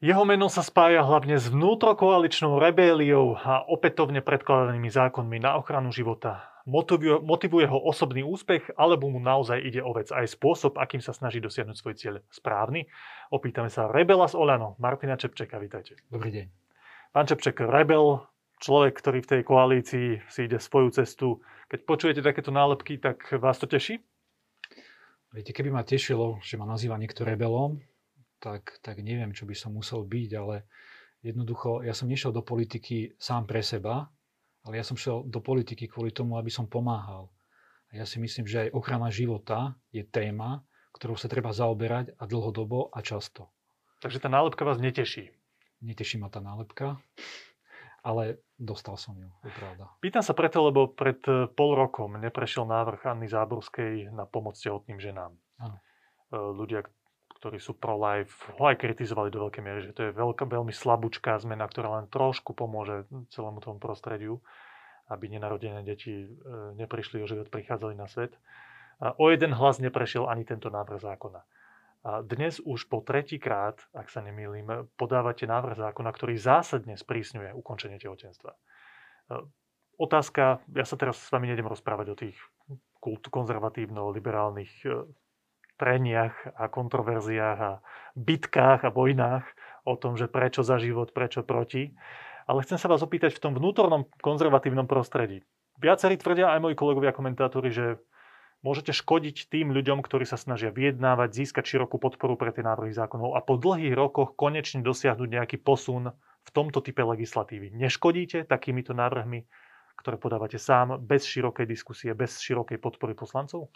Jeho meno sa spája hlavne s vnútrokoaličnou rebéliou a opätovne predkladanými zákonmi na ochranu života. Motivuje, motivuje ho osobný úspech, alebo mu naozaj ide o vec aj spôsob, akým sa snaží dosiahnuť svoj cieľ správny? Opýtame sa Rebela z Olano, Martina Čepčeka, vítajte. Dobrý deň. Pán Čepček, Rebel, človek, ktorý v tej koalícii si ide svoju cestu. Keď počujete takéto nálepky, tak vás to teší? Viete, keby ma tešilo, že ma nazýva niekto rebelom, tak, tak neviem, čo by som musel byť, ale jednoducho, ja som nešiel do politiky sám pre seba, ale ja som šiel do politiky kvôli tomu, aby som pomáhal. A ja si myslím, že aj ochrana života je téma, ktorou sa treba zaoberať a dlhodobo a často. Takže tá nálepka vás neteší? Neteší ma tá nálepka, ale dostal som ju, je pravda. Pýtam sa preto, lebo pred eh, pol rokom neprešiel návrh Anny Záborskej na pomoc tehotným ženám. Áno. Eh, ľudia, ktorí sú pro-life, ho aj kritizovali do veľkej miery, že to je veľká, veľmi slabúčká zmena, ktorá len trošku pomôže celému tomu prostrediu, aby nenarodené deti e, neprišli o život, prichádzali na svet. O jeden hlas neprešiel ani tento návrh zákona. Dnes už po tretíkrát, ak sa nemýlim, podávate návrh zákona, ktorý zásadne sprísňuje ukončenie tehotenstva. E, otázka, ja sa teraz s vami nedem rozprávať o tých konzervatívno-liberálnych treniach a kontroverziách a bitkách a vojnách o tom, že prečo za život, prečo proti. Ale chcem sa vás opýtať v tom vnútornom konzervatívnom prostredí. Viacerí tvrdia, aj moji kolegovia komentátori, že môžete škodiť tým ľuďom, ktorí sa snažia vyjednávať, získať širokú podporu pre tie návrhy zákonov a po dlhých rokoch konečne dosiahnuť nejaký posun v tomto type legislatívy. Neškodíte takýmito návrhmi, ktoré podávate sám, bez širokej diskusie, bez širokej podpory poslancov?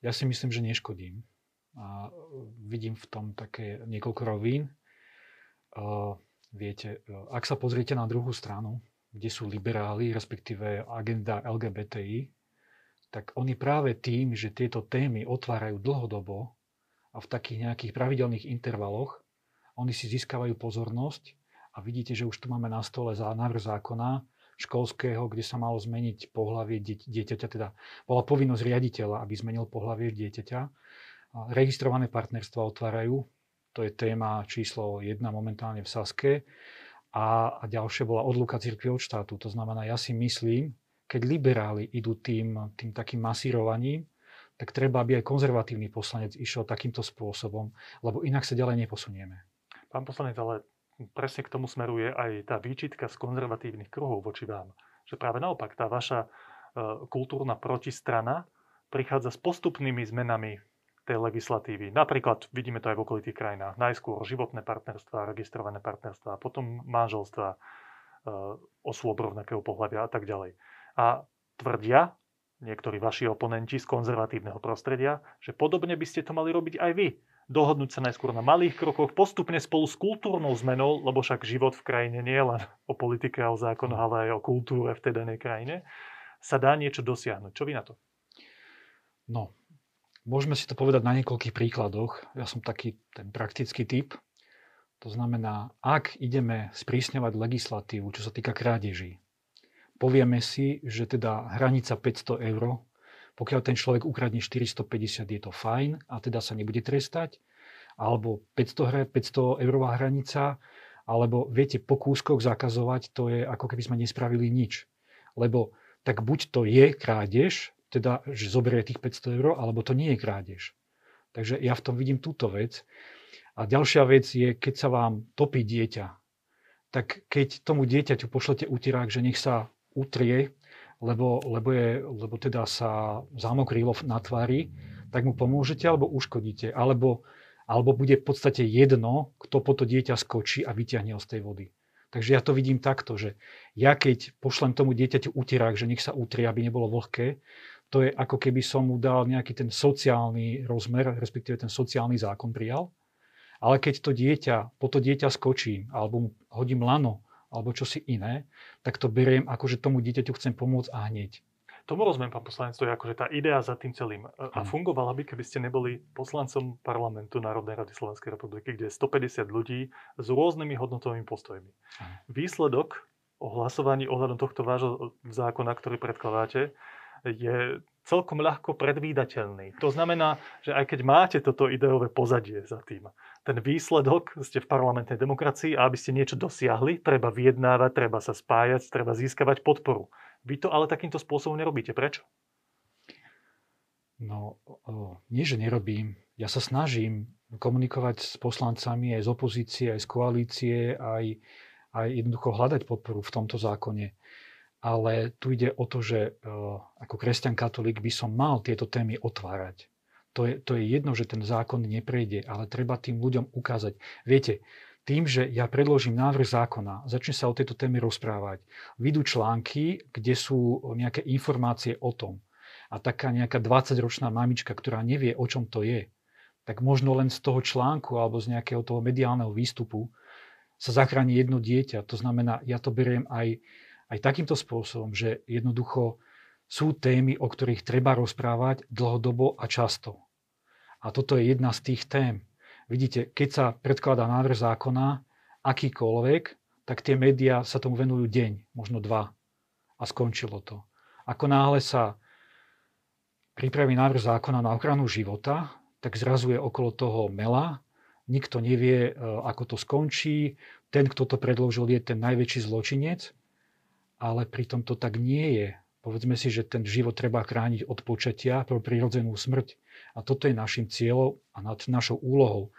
Ja si myslím, že neškodím a vidím v tom také niekoľko rovín. Viete, ak sa pozriete na druhú stranu, kde sú liberáli, respektíve agenda LGBTI, tak oni práve tým, že tieto témy otvárajú dlhodobo a v takých nejakých pravidelných intervaloch, oni si získavajú pozornosť a vidíte, že už tu máme na stole za návrh zákona školského, kde sa malo zmeniť pohlavie dieťaťa, teda bola povinnosť riaditeľa, aby zmenil pohlavie dieťaťa Registrované partnerstva otvárajú, to je téma číslo 1 momentálne v Saske. A, a ďalšie bola odluka cirkvi od štátu. To znamená, ja si myslím, keď liberáli idú tým, tým takým masírovaním, tak treba, aby aj konzervatívny poslanec išiel takýmto spôsobom, lebo inak sa ďalej neposunieme. Pán poslanec, ale presne k tomu smeruje aj tá výčitka z konzervatívnych kruhov voči vám. Že práve naopak, tá vaša uh, kultúrna protistrana prichádza s postupnými zmenami tej legislatívy. Napríklad vidíme to aj v okolitých krajinách. Najskôr životné partnerstva, registrované partnerstva, potom manželstva, e, osôb rovnakého pohľavia a tak ďalej. A tvrdia niektorí vaši oponenti z konzervatívneho prostredia, že podobne by ste to mali robiť aj vy. Dohodnúť sa najskôr na malých krokoch, postupne spolu s kultúrnou zmenou, lebo však život v krajine nie je len o politike a o zákonoch, ale aj o kultúre v tej danej krajine, sa dá niečo dosiahnuť. Čo vy na to? No, Môžeme si to povedať na niekoľkých príkladoch. Ja som taký ten praktický typ. To znamená, ak ideme sprísňovať legislatívu, čo sa týka krádeží, povieme si, že teda hranica 500 eur, pokiaľ ten človek ukradne 450, je to fajn a teda sa nebude trestať, alebo 500, 500 eurová hranica, alebo viete, po kúskoch zakazovať, to je ako keby sme nespravili nič. Lebo tak buď to je krádež, teda, že zoberie tých 500 eur, alebo to nie je krádež. Takže ja v tom vidím túto vec. A ďalšia vec je, keď sa vám topí dieťa, tak keď tomu dieťaťu pošlete utierák, že nech sa utrie, lebo, lebo, je, lebo teda sa zamokrilo na tvári, tak mu pomôžete alebo uškodíte. Alebo, alebo bude v podstate jedno, kto po to dieťa skočí a vyťahne ho z tej vody. Takže ja to vidím takto, že ja keď pošlem tomu dieťaťu utierák, že nech sa utrie, aby nebolo vlhké, to je ako keby som mu dal nejaký ten sociálny rozmer, respektíve ten sociálny zákon prijal. Ale keď to dieťa, po to dieťa skočím, alebo mu hodím lano, alebo čosi iné, tak to beriem ako, že tomu dieťaťu chcem pomôcť a hneď. Tomu rozumiem, pán poslanec, to je akože tá idea za tým celým. A fungovala by, keby ste neboli poslancom parlamentu Národnej rady Slovenskej republiky, kde je 150 ľudí s rôznymi hodnotovými postojmi. Výsledok o hlasovaní ohľadom tohto vášho zákona, ktorý predkladáte, je celkom ľahko predvídateľný. To znamená, že aj keď máte toto ideové pozadie za tým, ten výsledok, ste v parlamentnej demokracii a aby ste niečo dosiahli, treba vyjednávať, treba sa spájať, treba získavať podporu. Vy to ale takýmto spôsobom nerobíte. Prečo? No, nie, že nerobím. Ja sa snažím komunikovať s poslancami aj z opozície, aj z koalície, aj, aj jednoducho hľadať podporu v tomto zákone ale tu ide o to, že e, ako kresťan katolík by som mal tieto témy otvárať. To je, to je jedno, že ten zákon neprejde, ale treba tým ľuďom ukázať. Viete, tým, že ja predložím návrh zákona, začne sa o tejto téme rozprávať, vidú články, kde sú nejaké informácie o tom. A taká nejaká 20-ročná mamička, ktorá nevie, o čom to je, tak možno len z toho článku alebo z nejakého toho mediálneho výstupu sa zachráni jedno dieťa. To znamená, ja to beriem aj aj takýmto spôsobom, že jednoducho sú témy, o ktorých treba rozprávať dlhodobo a často. A toto je jedna z tých tém. Vidíte, keď sa predkladá návrh zákona, akýkoľvek, tak tie médiá sa tomu venujú deň, možno dva. A skončilo to. Ako náhle sa pripraví návrh zákona na ochranu života, tak zrazu je okolo toho mela, nikto nevie, e, ako to skončí, ten, kto to predložil, je ten najväčší zločinec ale pritom to tak nie je. Povedzme si, že ten život treba chrániť od počatia pro prirodzenú smrť. A toto je našim cieľom a nad našou úlohou.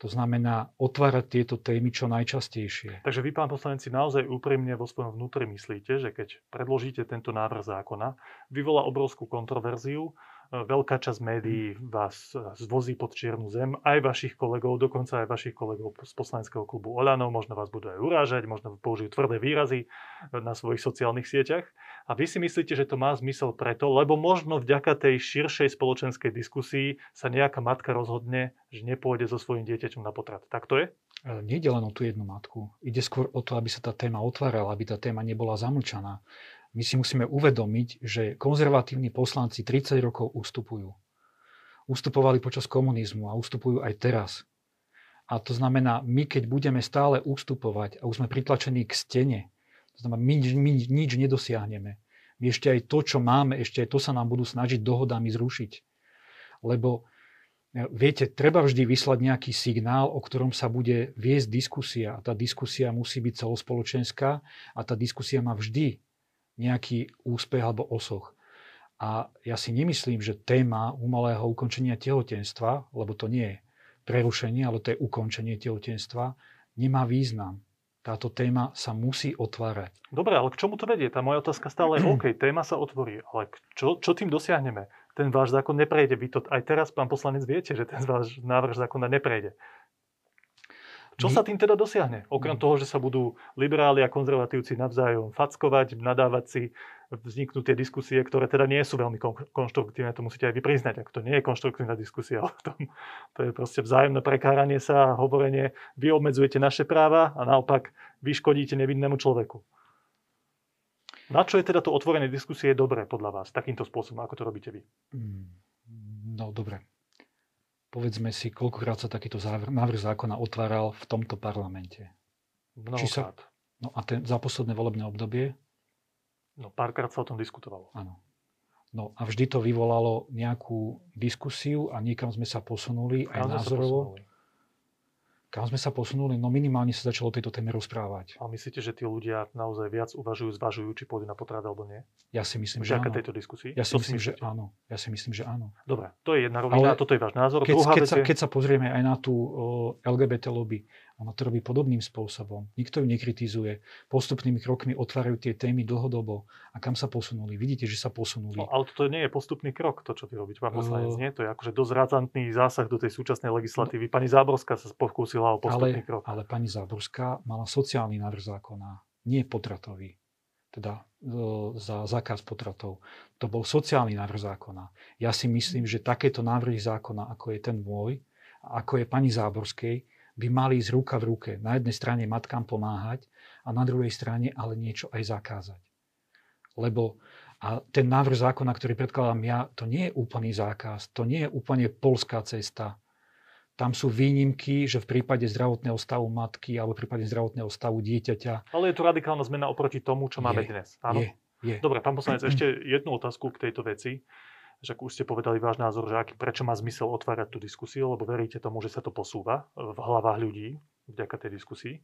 To znamená otvárať tieto témy čo najčastejšie. Takže vy, pán poslanec, naozaj úprimne vo svojom vnútri myslíte, že keď predložíte tento návrh zákona, vyvolá obrovskú kontroverziu, veľká časť médií vás zvozí pod čiernu zem, aj vašich kolegov, dokonca aj vašich kolegov z poslaneckého klubu Oľanov, možno vás budú aj urážať, možno použijú tvrdé výrazy na svojich sociálnych sieťach. A vy si myslíte, že to má zmysel preto, lebo možno vďaka tej širšej spoločenskej diskusii sa nejaká matka rozhodne, že nepôjde so svojím dieťaťom na potrat. Tak to je? E, nejde len o tú jednu matku. Ide skôr o to, aby sa tá téma otvárala, aby tá téma nebola zamlčaná my si musíme uvedomiť, že konzervatívni poslanci 30 rokov ustupujú. Ustupovali počas komunizmu a ustupujú aj teraz. A to znamená, my keď budeme stále ustupovať a už sme pritlačení k stene, to znamená, my, my nič nedosiahneme. My ešte aj to, čo máme, ešte aj to sa nám budú snažiť dohodami zrušiť. Lebo e, Viete, treba vždy vyslať nejaký signál, o ktorom sa bude viesť diskusia. A tá diskusia musí byť celospoločenská a tá diskusia má vždy nejaký úspech alebo osoch. A ja si nemyslím, že téma umalého ukončenia tehotenstva, lebo to nie je prerušenie, ale to je ukončenie tehotenstva, nemá význam. Táto téma sa musí otvárať. Dobre, ale k čomu to vedie? Tá moja otázka stále je, OK, téma sa otvorí, ale čo, čo tým dosiahneme? Ten váš zákon neprejde. Vy to aj teraz, pán poslanec, viete, že ten váš návrh zákona neprejde. Čo sa tým teda dosiahne? Okrem toho, že sa budú liberáli a konzervatívci navzájom fackovať, nadávať si, vzniknú tie diskusie, ktoré teda nie sú veľmi konštruktívne, to musíte aj vy priznať, ak to nie je konštruktívna diskusia o tom. To je proste vzájomné prekáranie sa a hovorenie, vy obmedzujete naše práva a naopak vy škodíte nevinnému človeku. Na čo je teda to otvorené diskusie dobré podľa vás, takýmto spôsobom, ako to robíte vy? Hmm, no dobre povedzme si, koľkokrát sa takýto návrh zákona otváral v tomto parlamente. Či sa, no a ten, za posledné volebné obdobie? No párkrát sa o tom diskutovalo. Áno. No a vždy to vyvolalo nejakú diskusiu a niekam sme sa posunuli aj názorovo. Posunuli? Kam sme sa posunuli? No minimálne sa začalo o tejto téme rozprávať. A myslíte, že tí ľudia naozaj viac uvažujú, zvažujú, či pôjdu na potrat alebo nie? Ja si myslím, že áno. tejto diskusii? Ja si, myslím, že áno. ja si myslím, že áno. Dobre, to je jedna rovina, Ale toto je váš názor. Keď, keď, sa, keď sa pozrieme aj na tú o, LGBT lobby, ona to robí podobným spôsobom. Nikto ju nekritizuje. Postupnými krokmi otvárajú tie témy dlhodobo. A kam sa posunuli? Vidíte, že sa posunuli. No, ale toto nie je postupný krok, to, čo ty robíš, pán poslanec. Uh, nie? To je akože dosť razantný zásah do tej súčasnej legislatívy. Pani Záborská sa pokúsila o postupný ale, krok. Ale pani Záborská mala sociálny návrh zákona, nie potratový teda e, za zákaz potratov. To bol sociálny návrh zákona. Ja si myslím, že takéto návrhy zákona, ako je ten môj, ako je pani Záborskej, by mali ísť ruka v ruke. Na jednej strane matkám pomáhať a na druhej strane ale niečo aj zakázať. Lebo a ten návrh zákona, ktorý predkladám ja, to nie je úplný zákaz, to nie je úplne polská cesta. Tam sú výnimky, že v prípade zdravotného stavu matky alebo v prípade zdravotného stavu dieťaťa. Ale je to radikálna zmena oproti tomu, čo máme je, dnes. Áno? Je. Je. Dobre, pán poslanec, ešte jednu otázku k tejto veci. Však už ste povedali váš názor, že aký, prečo má zmysel otvárať tú diskusiu, lebo veríte tomu, že sa to posúva v hlavách ľudí vďaka tej diskusii.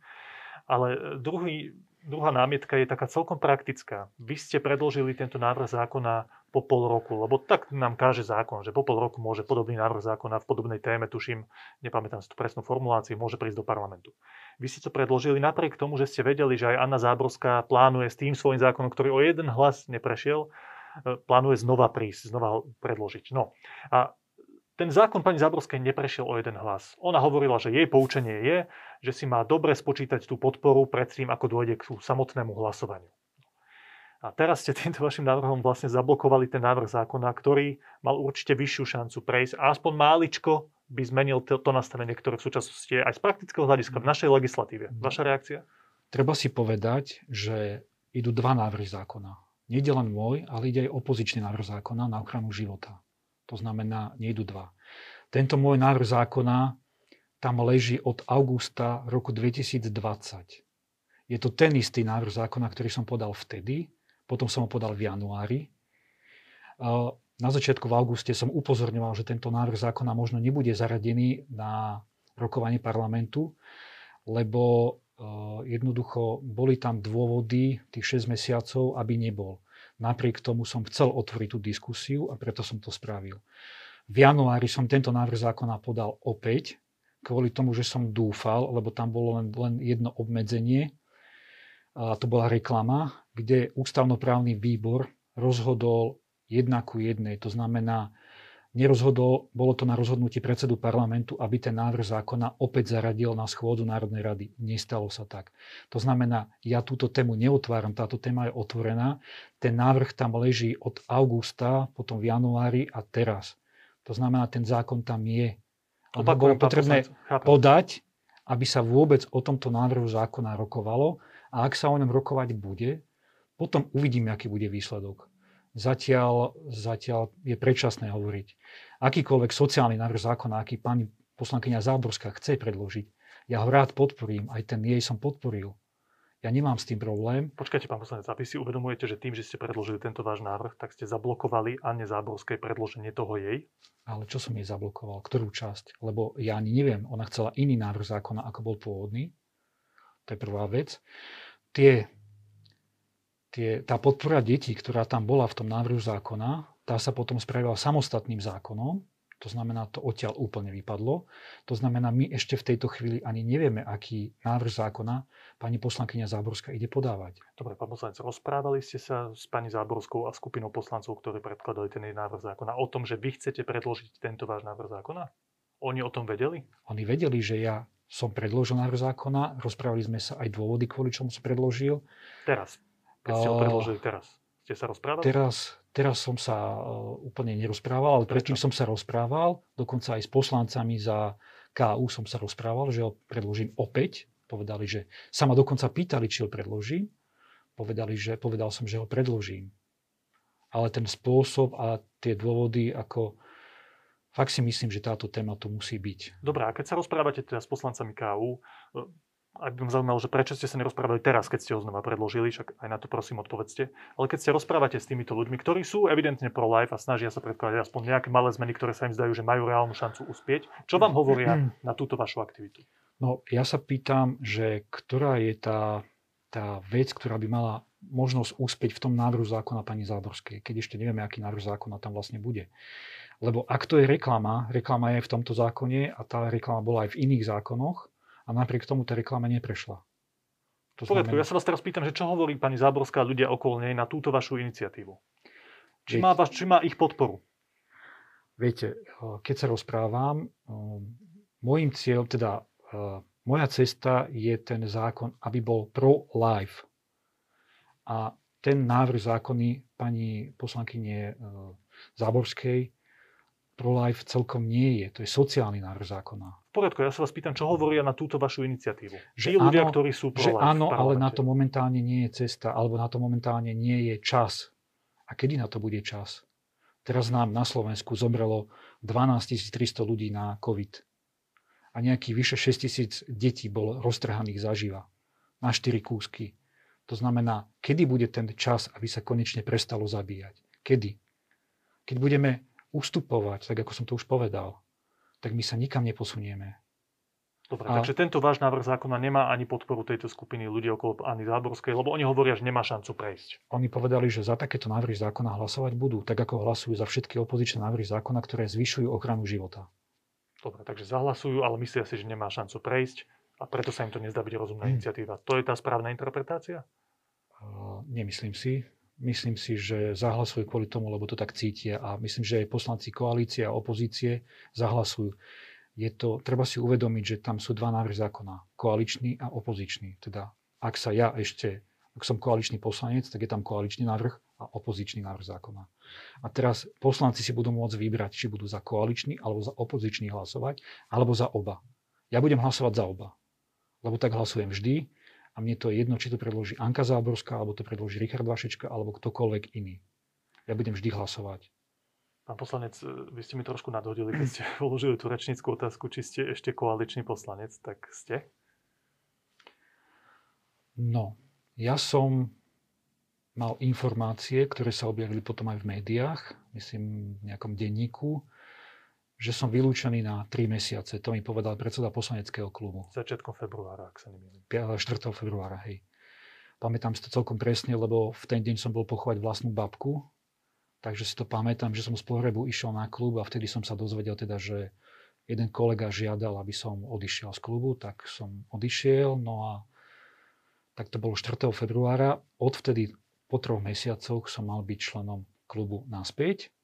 Ale e, druhý, druhá námietka je taká celkom praktická. Vy ste predložili tento návrh zákona po pol roku, lebo tak nám káže zákon, že po pol roku môže podobný návrh zákona v podobnej téme, tuším, nepamätám si tú presnú formuláciu, môže prísť do parlamentu. Vy ste to predložili napriek tomu, že ste vedeli, že aj Anna Záborská plánuje s tým svojím zákonom, ktorý o jeden hlas neprešiel, plánuje znova prísť, znova ho predložiť. No a ten zákon pani Záborskej neprešiel o jeden hlas. Ona hovorila, že jej poučenie je, že si má dobre spočítať tú podporu pred tým, ako dôjde k samotnému hlasovaniu. A teraz ste týmto vašim návrhom vlastne zablokovali ten návrh zákona, ktorý mal určite vyššiu šancu prejsť a aspoň máličko by zmenil to, to nastavenie, ktoré v súčasnosti je aj z praktického hľadiska v našej legislatíve. Vaša reakcia? Treba si povedať, že idú dva návrhy zákona. Nejde len môj, ale ide aj opozičný návrh zákona na ochranu života. To znamená, nejdu dva. Tento môj návrh zákona tam leží od augusta roku 2020. Je to ten istý návrh zákona, ktorý som podal vtedy, potom som ho podal v januári. Na začiatku v auguste som upozorňoval, že tento návrh zákona možno nebude zaradený na rokovanie parlamentu, lebo jednoducho boli tam dôvody tých 6 mesiacov, aby nebol. Napriek tomu som chcel otvoriť tú diskusiu a preto som to spravil. V januári som tento návrh zákona podal opäť, kvôli tomu, že som dúfal, lebo tam bolo len, len jedno obmedzenie, a to bola reklama, kde ústavnoprávny výbor rozhodol jedna ku jednej. To znamená, nerozhodol, bolo to na rozhodnutí predsedu parlamentu, aby ten návrh zákona opäť zaradil na schôdzu Národnej rady. Nestalo sa tak. To znamená, ja túto tému neotváram, táto téma je otvorená. Ten návrh tam leží od augusta, potom v januári a teraz. To znamená, ten zákon tam je. A bolo potrebné podať, aby sa vôbec o tomto návrhu zákona rokovalo a ak sa o ňom rokovať bude, potom uvidíme, aký bude výsledok. Zatiaľ, zatiaľ je predčasné hovoriť. Akýkoľvek sociálny návrh zákona, aký pani poslankyňa Záborská chce predložiť, ja ho rád podporím, aj ten jej som podporil. Ja nemám s tým problém. Počkajte, pán poslanec, a vy si uvedomujete, že tým, že ste predložili tento váš návrh, tak ste zablokovali Anne Záborskej predloženie toho jej? Ale čo som jej zablokoval? Ktorú časť? Lebo ja ani neviem. Ona chcela iný návrh zákona, ako bol pôvodný. To je prvá vec. Tie tie, tá podpora detí, ktorá tam bola v tom návrhu zákona, tá sa potom spravila samostatným zákonom, to znamená, to odtiaľ úplne vypadlo. To znamená, my ešte v tejto chvíli ani nevieme, aký návrh zákona pani poslankyňa Záborská ide podávať. Dobre, pán poslanec, rozprávali ste sa s pani Záborskou a skupinou poslancov, ktorí predkladali ten jej návrh zákona, o tom, že vy chcete predložiť tento váš návrh zákona? Oni o tom vedeli? Oni vedeli, že ja som predložil návrh zákona, rozprávali sme sa aj dôvody, kvôli čomu som predložil. Teraz. Keď ste ho predložili teraz. Ste sa rozprávali? Teraz, teraz som sa úplne nerozprával, ale predtým som sa rozprával, dokonca aj s poslancami za KU som sa rozprával, že ho predložím opäť. Povedali, že sa ma dokonca pýtali, či ho predložím. Povedali, že, povedal som, že ho predložím. Ale ten spôsob a tie dôvody, ako fakt si myslím, že táto téma tu musí byť. Dobre, a keď sa rozprávate teda s poslancami KU, aj by ma zaujímalo, že prečo ste sa nerozprávali teraz, keď ste ho znova predložili, však aj na to prosím odpovedzte. Ale keď ste rozprávate s týmito ľuďmi, ktorí sú evidentne pro-life a snažia sa predkladať aspoň nejaké malé zmeny, ktoré sa im zdajú, že majú reálnu šancu uspieť, čo vám hovoria na túto vašu aktivitu? No, ja sa pýtam, že ktorá je tá, tá vec, ktorá by mala možnosť úspieť v tom návrhu zákona pani Záborskej, keď ešte nevieme, aký návrh zákona tam vlastne bude. Lebo ak to je reklama, reklama je v tomto zákone a tá reklama bola aj v iných zákonoch, a napriek tomu tá reklama neprešla. To znamená... ja sa vás teraz pýtam, že čo hovorí pani Záborská ľudia okolo nej na túto vašu iniciatívu? Či má, vaš, či má ich podporu? Viete, eh, keď sa rozprávam, eh, môjim cieľ, teda eh, moja cesta je ten zákon, aby bol pro-life. A ten návrh zákony pani poslankyne Záborskej pro-life celkom nie je. To je sociálny návrh zákona. V poriadku, ja sa vás pýtam, čo hovoria na túto vašu iniciatívu. Že ľudia, áno, ktorí sú pro-life. Že áno, ale na to momentálne nie je cesta, alebo na to momentálne nie je čas. A kedy na to bude čas? Teraz nám na Slovensku zomrelo 12 300 ľudí na COVID. A nejakých vyše 6 tisíc detí bolo roztrhaných zaživa na 4 kúsky. To znamená, kedy bude ten čas, aby sa konečne prestalo zabíjať? Kedy? Keď budeme ustupovať, tak ako som to už povedal, tak my sa nikam neposunieme. Dobre, a... takže tento váš návrh zákona nemá ani podporu tejto skupiny ľudí okolo Anny Záborskej, lebo oni hovoria, že nemá šancu prejsť. Oni povedali, že za takéto návrhy zákona hlasovať budú, tak ako hlasujú za všetky opozičné návrhy zákona, ktoré zvyšujú ochranu života. Dobre, takže zahlasujú, ale myslia si, že nemá šancu prejsť a preto sa im to nezdá byť rozumná hmm. iniciatíva. To je tá správna interpretácia? Uh, nemyslím si. Myslím si, že zahlasujú kvôli tomu, lebo to tak cítia a myslím, že aj poslanci koalície a opozície zahlasujú je to, treba si uvedomiť, že tam sú dva návrhy zákona, koaličný a opozičný. Teda ak sa ja ešte, ak som koaličný poslanec, tak je tam koaličný návrh a opozičný návrh zákona. A teraz poslanci si budú môcť vybrať, či budú za koaličný alebo za opozičný hlasovať, alebo za oba. Ja budem hlasovať za oba, lebo tak hlasujem vždy a mne to je jedno, či to predloží Anka Záborská, alebo to predloží Richard Vašečka, alebo ktokoľvek iný. Ja budem vždy hlasovať Pán poslanec, e, vy ste mi trošku nadhodili, keď ste položili tú rečníckú otázku, či ste ešte koaličný poslanec, tak ste? No, ja som mal informácie, ktoré sa objavili potom aj v médiách, myslím v nejakom denníku, že som vylúčený na 3 mesiace. To mi povedal predseda poslaneckého klubu. Začiatkom februára, ak sa nemýlim. 4. februára, hej. Pamätám si to celkom presne, lebo v ten deň som bol pochovať vlastnú babku Takže si to pamätám, že som z pohrebu išiel na klub a vtedy som sa dozvedel teda, že jeden kolega žiadal, aby som odišiel z klubu, tak som odišiel. No a tak to bolo 4. februára. Odvtedy po troch mesiacoch som mal byť členom klubu naspäť.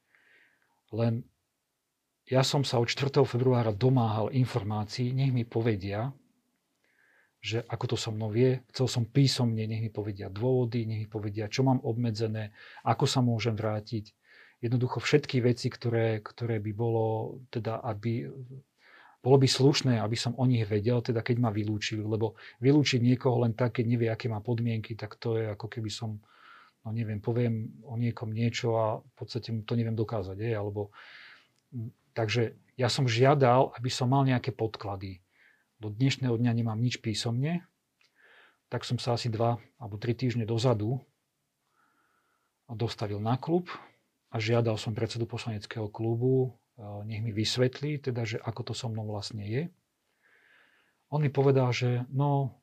Len ja som sa od 4. februára domáhal informácií, nech mi povedia, že ako to so mnou vie. Chcel som písomne, nech mi povedia dôvody, nech mi povedia, čo mám obmedzené, ako sa môžem vrátiť. Jednoducho všetky veci, ktoré, ktoré by bolo, teda aby, bolo by slušné, aby som o nich vedel, teda keď ma vylúčili, lebo vylúčiť niekoho len tak, keď nevie, aké má podmienky, tak to je ako keby som, no neviem, poviem o niekom niečo a v podstate to neviem dokázať, je, alebo takže ja som žiadal, aby som mal nejaké podklady do dnešného dňa nemám nič písomne, tak som sa asi dva alebo tri týždne dozadu dostavil na klub a žiadal som predsedu poslaneckého klubu, e, nech mi vysvetlí, teda, že ako to so mnou vlastne je. On mi povedal, že no,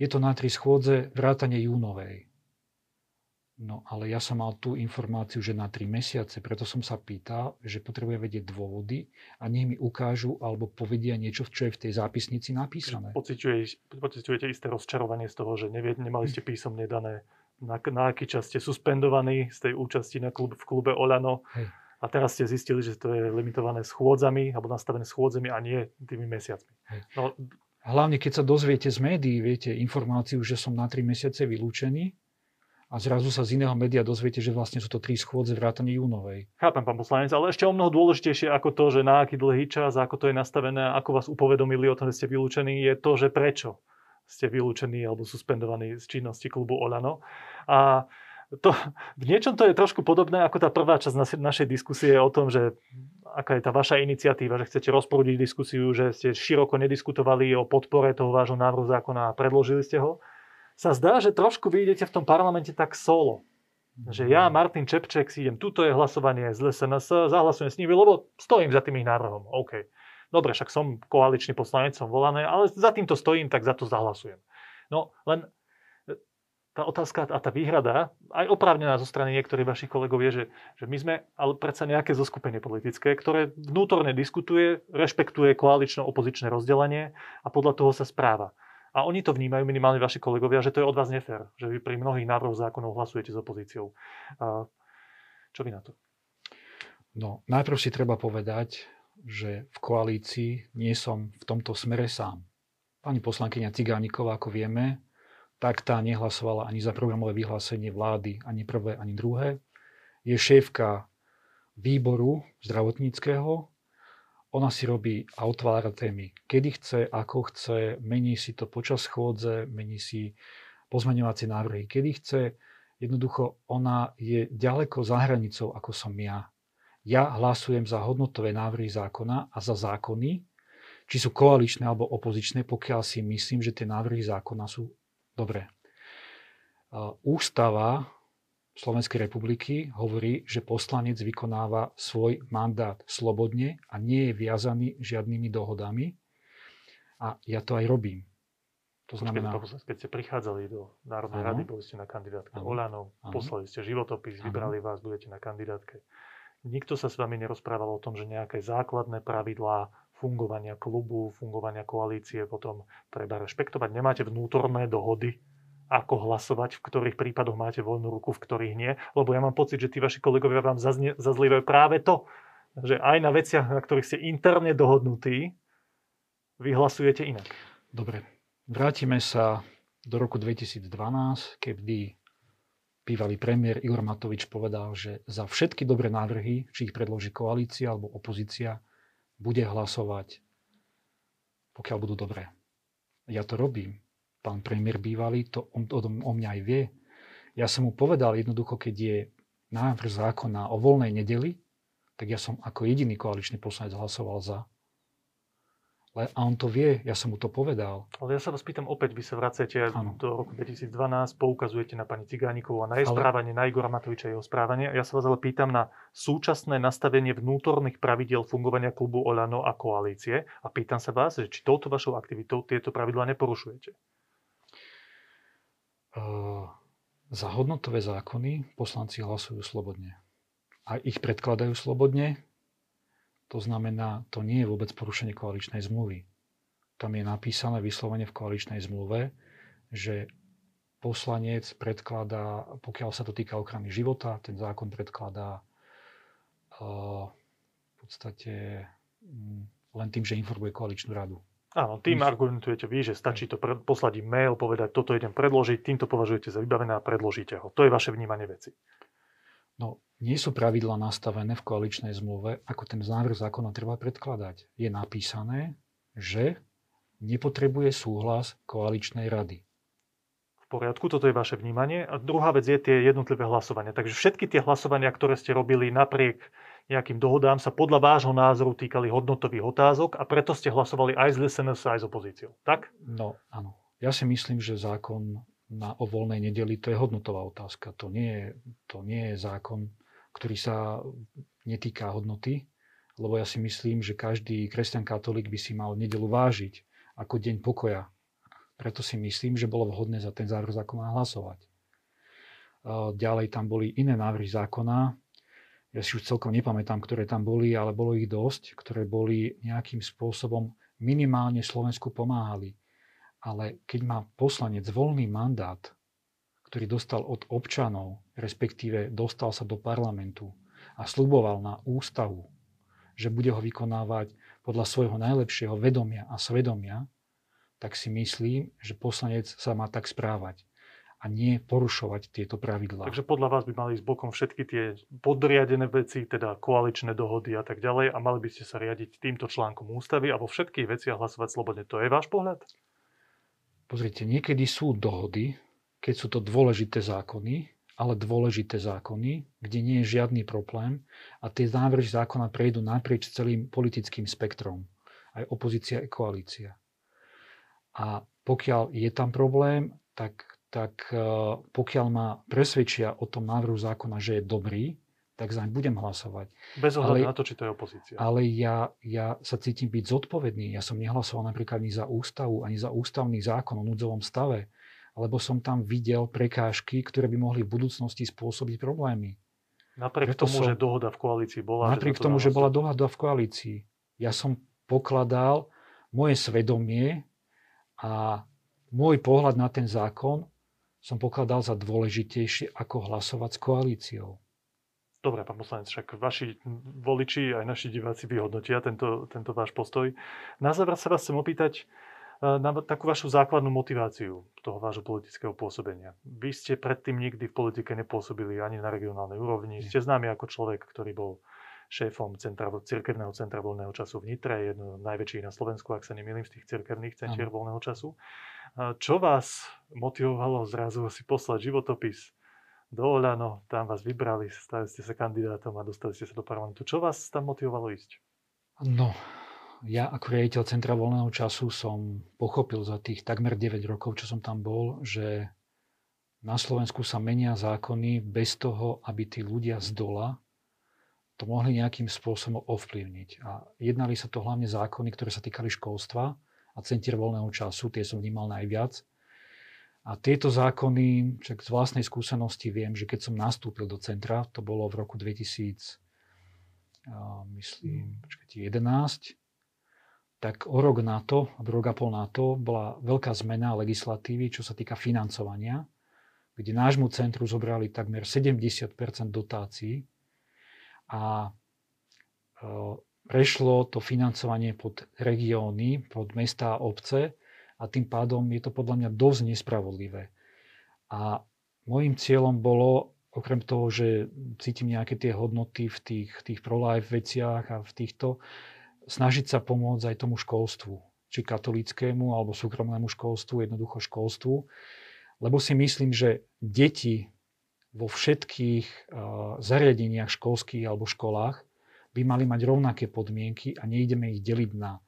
je to na tri schôdze vrátane júnovej. No ale ja som mal tú informáciu, že na 3 mesiace, preto som sa pýtal, že potrebujem vedieť dôvody a nech mi ukážu alebo povedia niečo, čo je v tej zápisnici napísané. Pociťujete isté rozčarovanie z toho, že nevie, nemali ste písomne dané, na, na aký čas ste suspendovaní z tej účasti na klub, v klube Olano. Hej. A teraz ste zistili, že to je limitované schôdzami alebo nastavené schôdzami a nie tými mesiacmi. No, Hlavne keď sa dozviete z médií, viete informáciu, že som na 3 mesiace vylúčený, a zrazu sa z iného média dozviete, že vlastne sú to tri schôdze vrátane júnovej. Chápem, pán poslanec, ale ešte o mnoho dôležitejšie ako to, že na aký dlhý čas, ako to je nastavené, ako vás upovedomili o tom, že ste vylúčení, je to, že prečo ste vylúčení alebo suspendovaní z činnosti klubu Olano. A to, v niečom to je trošku podobné ako tá prvá časť našej diskusie o tom, že aká je tá vaša iniciatíva, že chcete rozprúdiť diskusiu, že ste široko nediskutovali o podpore toho vášho návrhu zákona a predložili ste ho sa zdá, že trošku vy idete v tom parlamente tak solo. Že ja, Martin Čepček, si idem, tuto je hlasovanie z SNS, zahlasujem s nimi, lebo stojím za tým ich návrhom. OK. Dobre, však som koaličný poslanec, som volaný, ale za týmto stojím, tak za to zahlasujem. No, len e, tá otázka a tá výhrada, aj oprávnená zo strany niektorých vašich kolegov, je, že, že my sme ale predsa nejaké zoskupenie politické, ktoré vnútorne diskutuje, rešpektuje koalično-opozičné rozdelenie a podľa toho sa správa. A oni to vnímajú, minimálne vaši kolegovia, že to je od vás nefér, že vy pri mnohých návrhoch zákonov hlasujete s opozíciou. Čo vy na to? No, najprv si treba povedať, že v koalícii nie som v tomto smere sám. Pani poslankyňa Cigániková, ako vieme, tak tá nehlasovala ani za programové vyhlásenie vlády, ani prvé, ani druhé. Je šéfka výboru zdravotníckého, ona si robí a otvára témy, kedy chce, ako chce, mení si to počas chôdze, mení si pozmeňovacie návrhy, kedy chce. Jednoducho, ona je ďaleko za hranicou, ako som ja. Ja hlasujem za hodnotové návrhy zákona a za zákony, či sú koaličné alebo opozičné, pokiaľ si myslím, že tie návrhy zákona sú dobré. ústava Slovenskej republiky hovorí, že poslanec vykonáva svoj mandát slobodne a nie je viazaný žiadnymi dohodami. A ja to aj robím. To znamená... Keď ste prichádzali do Národnej ano. rady, boli ste na kandidátke Olano, poslali ste životopis, ano. vybrali vás, budete na kandidátke. Nikto sa s vami nerozprával o tom, že nejaké základné pravidlá fungovania klubu, fungovania koalície potom treba rešpektovať. Nemáte vnútorné dohody ako hlasovať, v ktorých prípadoch máte voľnú ruku, v ktorých nie. Lebo ja mám pocit, že tí vaši kolegovia vám zaznie, zazlievajú práve to, že aj na veciach, na ktorých ste interne dohodnutí, vy hlasujete inak. Dobre, vrátime sa do roku 2012, kedy bývalý premiér Igor Matovič povedal, že za všetky dobré návrhy, či ich predloží koalícia alebo opozícia, bude hlasovať, pokiaľ budú dobré. Ja to robím pán premiér bývalý to on, o, o mňa aj vie. Ja som mu povedal jednoducho, keď je návrh zákona o voľnej nedeli, tak ja som ako jediný koaličný poslanec hlasoval za. A on to vie, ja som mu to povedal. Ale ja sa vás pýtam opäť, vy sa vracete ano. do roku 2012, poukazujete na pani Cigánikovú a na jej ale... správanie, na Igora Matoviča jeho správanie. Ja sa vás ale pýtam na súčasné nastavenie vnútorných pravidel fungovania klubu Olano a koalície a pýtam sa vás, že či touto vašou aktivitou tieto pravidla neporušujete. Za hodnotové zákony poslanci hlasujú slobodne. A ich predkladajú slobodne. To znamená, to nie je vôbec porušenie koaličnej zmluvy. Tam je napísané vyslovene v koaličnej zmluve, že poslanec predkladá, pokiaľ sa to týka ochrany života, ten zákon predkladá v podstate len tým, že informuje koaličnú radu. Áno, tým argumentujete vy, že stačí to pre, poslať e-mail, povedať, toto idem predložiť, týmto považujete za vybavené a predložíte ho. To je vaše vnímanie veci. No, nie sú pravidla nastavené v koaličnej zmluve, ako ten návrh zákona treba predkladať. Je napísané, že nepotrebuje súhlas koaličnej rady. V poriadku, toto je vaše vnímanie. A druhá vec je tie jednotlivé hlasovania. Takže všetky tie hlasovania, ktoré ste robili napriek nejakým dohodám sa podľa vášho názoru týkali hodnotových otázok a preto ste hlasovali aj z SNS, aj s opozíciou. Tak? No, áno. Ja si myslím, že zákon na, o voľnej nedeli to je hodnotová otázka. To nie je, to nie je zákon, ktorý sa netýka hodnoty, lebo ja si myslím, že každý kresťan katolík by si mal nedelu vážiť ako deň pokoja. Preto si myslím, že bolo vhodné za ten závrh zákona hlasovať. Ďalej tam boli iné návrhy zákona, ja si už celkom nepamätám, ktoré tam boli, ale bolo ich dosť, ktoré boli nejakým spôsobom minimálne Slovensku pomáhali. Ale keď má poslanec voľný mandát, ktorý dostal od občanov, respektíve dostal sa do parlamentu a sluboval na ústavu, že bude ho vykonávať podľa svojho najlepšieho vedomia a svedomia, tak si myslím, že poslanec sa má tak správať a nie porušovať tieto pravidlá. Takže podľa vás by mali ísť bokom všetky tie podriadené veci, teda koaličné dohody a tak ďalej a mali by ste sa riadiť týmto článkom ústavy a vo všetkých veciach hlasovať slobodne. To je váš pohľad? Pozrite, niekedy sú dohody, keď sú to dôležité zákony, ale dôležité zákony, kde nie je žiadny problém a tie návrhy zákona prejdú naprieč celým politickým spektrom. Aj opozícia, aj koalícia. A pokiaľ je tam problém, tak tak e, pokiaľ ma presvedčia o tom návrhu zákona, že je dobrý, tak zaň budem hlasovať. Bez ohľadu na to, či to je opozícia. Ale ja, ja sa cítim byť zodpovedný. Ja som nehlasoval napríklad ani za ústavu, ani za ústavný zákon o núdzovom stave, lebo som tam videl prekážky, ktoré by mohli v budúcnosti spôsobiť problémy. Napriek Preto tomu, som, že dohoda v koalícii bola. Napriek že tomu, že bola dohoda v koalícii. Ja som pokladal moje svedomie a môj pohľad na ten zákon som pokladal za dôležitejšie, ako hlasovať s koalíciou. Dobre, pán poslanec, však vaši voliči aj naši diváci vyhodnotia tento, tento váš postoj. Na záver sa vás chcem opýtať eh, na takú vašu základnú motiváciu toho vášho politického pôsobenia. Vy ste predtým nikdy v politike nepôsobili ani na regionálnej úrovni. Ste známi ako človek, ktorý bol šéfom centra, cirkevného centra voľného času v Nitre, jedno z najväčších na Slovensku, ak sa nemýlim, z tých cirkevných centier voľného času. Čo vás motivovalo zrazu si poslať životopis do Oľano, tam vás vybrali, stali ste sa kandidátom a dostali ste sa do parlamentu. Čo vás tam motivovalo ísť? No, ja ako riaditeľ Centra voľného času som pochopil za tých takmer 9 rokov, čo som tam bol, že na Slovensku sa menia zákony bez toho, aby tí ľudia z dola to mohli nejakým spôsobom ovplyvniť. A jednali sa to hlavne zákony, ktoré sa týkali školstva a centier voľného času, tie som vnímal najviac. A tieto zákony, však z vlastnej skúsenosti viem, že keď som nastúpil do centra, to bolo v roku 2000, myslím, počkajte, 11, tak o rok na to, alebo rok a pol na to, bola veľká zmena legislatívy, čo sa týka financovania, kde nášmu centru zobrali takmer 70% dotácií a e, prešlo to financovanie pod regióny, pod mesta a obce a tým pádom je to podľa mňa dosť nespravodlivé. A môjim cieľom bolo, okrem toho, že cítim nejaké tie hodnoty v tých, tých pro-life veciach a v týchto, snažiť sa pomôcť aj tomu školstvu, či katolickému alebo súkromnému školstvu, jednoducho školstvu, lebo si myslím, že deti vo všetkých uh, zariadeniach školských alebo školách by mali mať rovnaké podmienky a nejdeme ich deliť na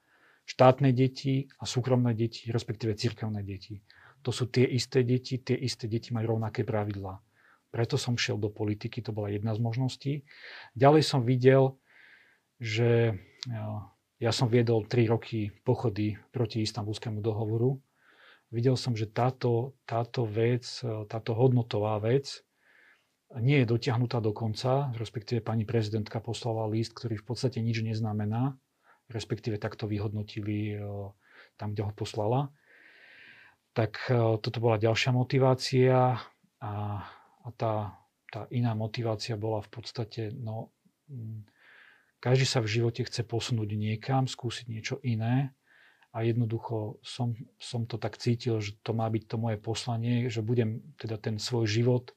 štátne deti a súkromné deti, respektíve cirkevné deti. To sú tie isté deti, tie isté deti majú rovnaké pravidlá. Preto som šiel do politiky, to bola jedna z možností. Ďalej som videl, že ja som viedol 3 roky pochody proti istambulskému dohovoru. Videl som, že táto, táto vec, táto hodnotová vec nie je dotiahnutá do konca, respektíve pani prezidentka poslala list, ktorý v podstate nič neznamená, respektíve takto vyhodnotili tam, kde ho poslala. Tak toto bola ďalšia motivácia a, a tá, tá iná motivácia bola v podstate, no, každý sa v živote chce posunúť niekam, skúsiť niečo iné a jednoducho som, som to tak cítil, že to má byť to moje poslanie, že budem teda ten svoj život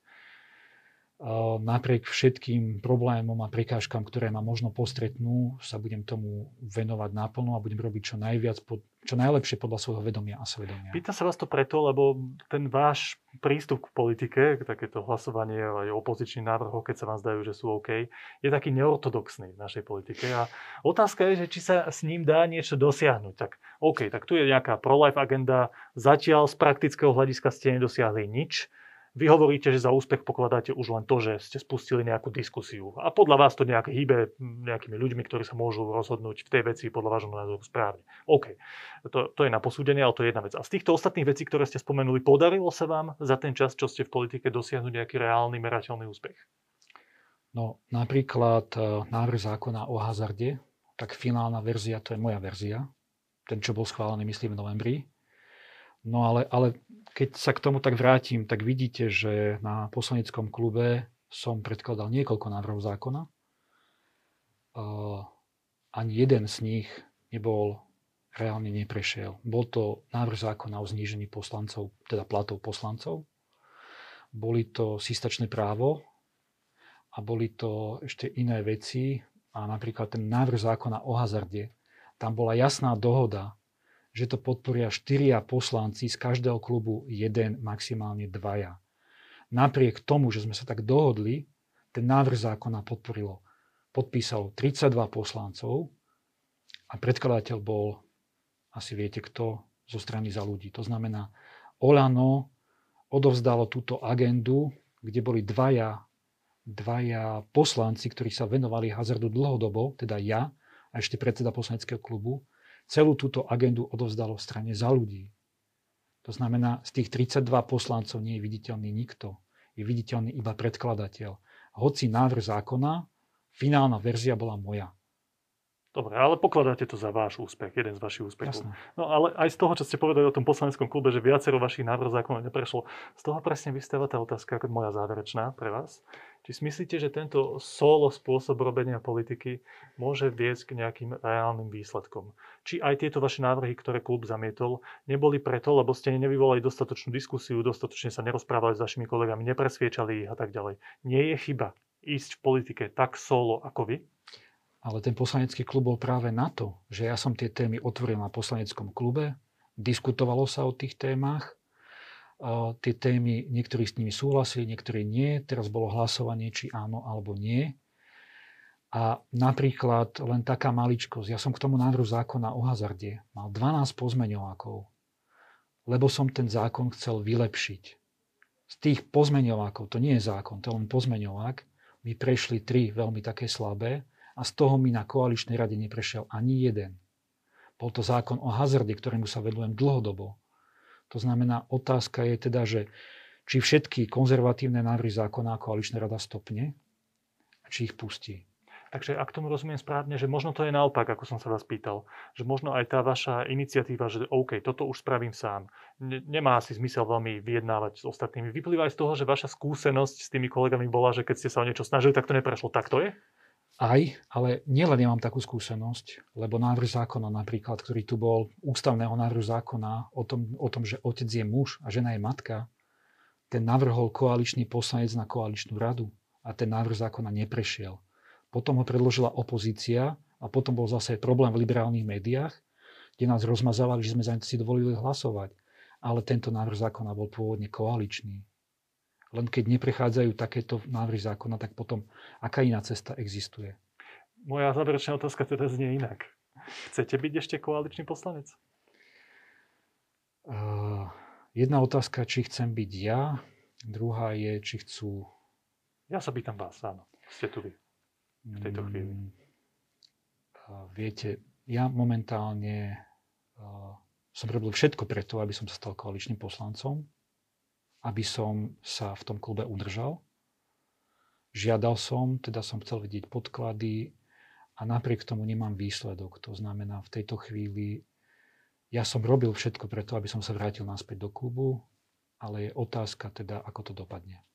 napriek všetkým problémom a prekážkam, ktoré ma možno postretnú, sa budem tomu venovať naplno a budem robiť čo najviac, čo najlepšie podľa svojho vedomia a svedomia. Pýtam sa vás to preto, lebo ten váš prístup k politike, takéto hlasovanie aj opozičných návrhov, keď sa vám zdajú, že sú OK, je taký neortodoxný v našej politike. A otázka je, že či sa s ním dá niečo dosiahnuť. Tak OK, tak tu je nejaká pro-life agenda. Zatiaľ z praktického hľadiska ste nedosiahli nič vy hovoríte, že za úspech pokladáte už len to, že ste spustili nejakú diskusiu. A podľa vás to nejak hýbe nejakými ľuďmi, ktorí sa môžu rozhodnúť v tej veci podľa vášho názoru správne. OK, to, to je na posúdenie, ale to je jedna vec. A z týchto ostatných vecí, ktoré ste spomenuli, podarilo sa vám za ten čas, čo ste v politike, dosiahnuť nejaký reálny, merateľný úspech? No, napríklad e, návrh zákona o hazarde, tak finálna verzia, to je moja verzia, ten, čo bol schválený, myslím, v novembri. No ale, ale keď sa k tomu tak vrátim, tak vidíte, že na poslaneckom klube som predkladal niekoľko návrhov zákona. Ani jeden z nich nebol reálne neprešiel. Bol to návrh zákona o znížení poslancov, teda platov poslancov. Boli to systačné právo a boli to ešte iné veci. A napríklad ten návrh zákona o hazarde. Tam bola jasná dohoda že to podporia štyria poslanci z každého klubu, jeden, maximálne dvaja. Napriek tomu, že sme sa tak dohodli, ten návrh zákona podporilo, podpísalo 32 poslancov a predkladateľ bol, asi viete kto, zo strany za ľudí. To znamená, Olano odovzdalo túto agendu, kde boli dvaja, dvaja poslanci, ktorí sa venovali hazardu dlhodobo, teda ja a ešte predseda poslaneckého klubu, celú túto agendu odovzdalo strane za ľudí. To znamená, z tých 32 poslancov nie je viditeľný nikto. Je viditeľný iba predkladateľ. Hoci návrh zákona, finálna verzia bola moja. Dobre, ale pokladáte to za váš úspech, jeden z vašich úspechov. Jasne. No ale aj z toho, čo ste povedali o tom poslaneckom klube, že viacero vašich návrhov zákonov neprešlo, z toho presne vystáva tá otázka, ako moja záverečná pre vás. Či si myslíte, že tento solo spôsob robenia politiky môže viesť k nejakým reálnym výsledkom? Či aj tieto vaše návrhy, ktoré klub zamietol, neboli preto, lebo ste nevyvolali dostatočnú diskusiu, dostatočne sa nerozprávali s vašimi kolegami, nepresviečali ich a tak ďalej. Nie je chyba ísť v politike tak solo ako vy? Ale ten poslanecký klub bol práve na to, že ja som tie témy otvoril na poslaneckom klube, diskutovalo sa o tých témach, o, tie témy, niektorí s nimi súhlasili, niektorí nie, teraz bolo hlasovanie, či áno alebo nie. A napríklad len taká maličkosť, ja som k tomu návrhu zákona o hazarde mal 12 pozmeňovákov, lebo som ten zákon chcel vylepšiť. z tých pozmeňovákov, to nie je zákon, to je len pozmeňovák, mi prešli tri veľmi také slabé a z toho mi na koaličnej rade neprešiel ani jeden. Bol to zákon o hazarde, ktorému sa vedujem dlhodobo. To znamená, otázka je teda, že či všetky konzervatívne návrhy zákona koaličná rada stopne a či ich pustí. Takže ak tomu rozumiem správne, že možno to je naopak, ako som sa vás pýtal, že možno aj tá vaša iniciatíva, že OK, toto už spravím sám, ne, nemá asi zmysel veľmi vyjednávať s ostatnými. Vyplýva aj z toho, že vaša skúsenosť s tými kolegami bola, že keď ste sa o niečo snažili, tak to neprešlo. Tak to je? Aj, ale nielen nemám takú skúsenosť, lebo návrh zákona napríklad, ktorý tu bol, ústavného návrhu zákona o tom, o tom, že otec je muž a žena je matka, ten navrhol koaličný poslanec na koaličnú radu a ten návrh zákona neprešiel. Potom ho predložila opozícia a potom bol zase problém v liberálnych médiách, kde nás rozmazávali, že sme si dovolili hlasovať. Ale tento návrh zákona bol pôvodne koaličný. Len keď neprechádzajú takéto návrhy zákona, tak potom aká iná cesta existuje? Moja záverečná otázka teda znie inak. Chcete byť ešte koaličný poslanec? Uh, jedna otázka, či chcem byť ja. Druhá je, či chcú... Ja sa pýtam vás, áno. Ste tu vy v tejto chvíli? Mm, viete, ja momentálne som robil všetko preto, aby som sa stal koaličným poslancom, aby som sa v tom klube udržal. Žiadal som, teda som chcel vidieť podklady a napriek tomu nemám výsledok. To znamená, v tejto chvíli ja som robil všetko preto, aby som sa vrátil naspäť do klubu, ale je otázka teda, ako to dopadne.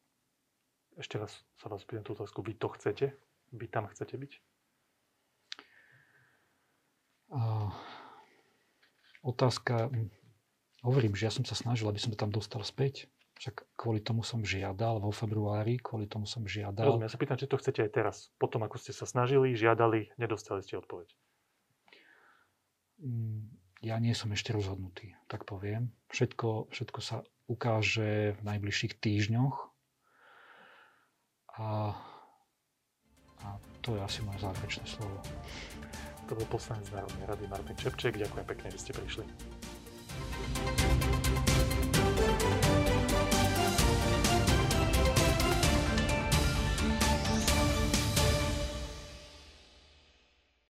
Ešte raz sa vás pýtam tú otázku. Vy to chcete? vy tam chcete byť? Uh, otázka, hm, hovorím, že ja som sa snažil, aby som to tam dostal späť. Však kvôli tomu som žiadal vo februári, kvôli tomu som žiadal. Rozumiem, ja sa pýtam, či to chcete aj teraz. Potom, ako ste sa snažili, žiadali, nedostali ste odpoveď. Hm, ja nie som ešte rozhodnutý, tak poviem. Všetko, všetko sa ukáže v najbližších týždňoch. A a to je asi moje záverečné slovo. To bol poslanec Národnej rady Martin Čepček. Ďakujem pekne, že ste prišli.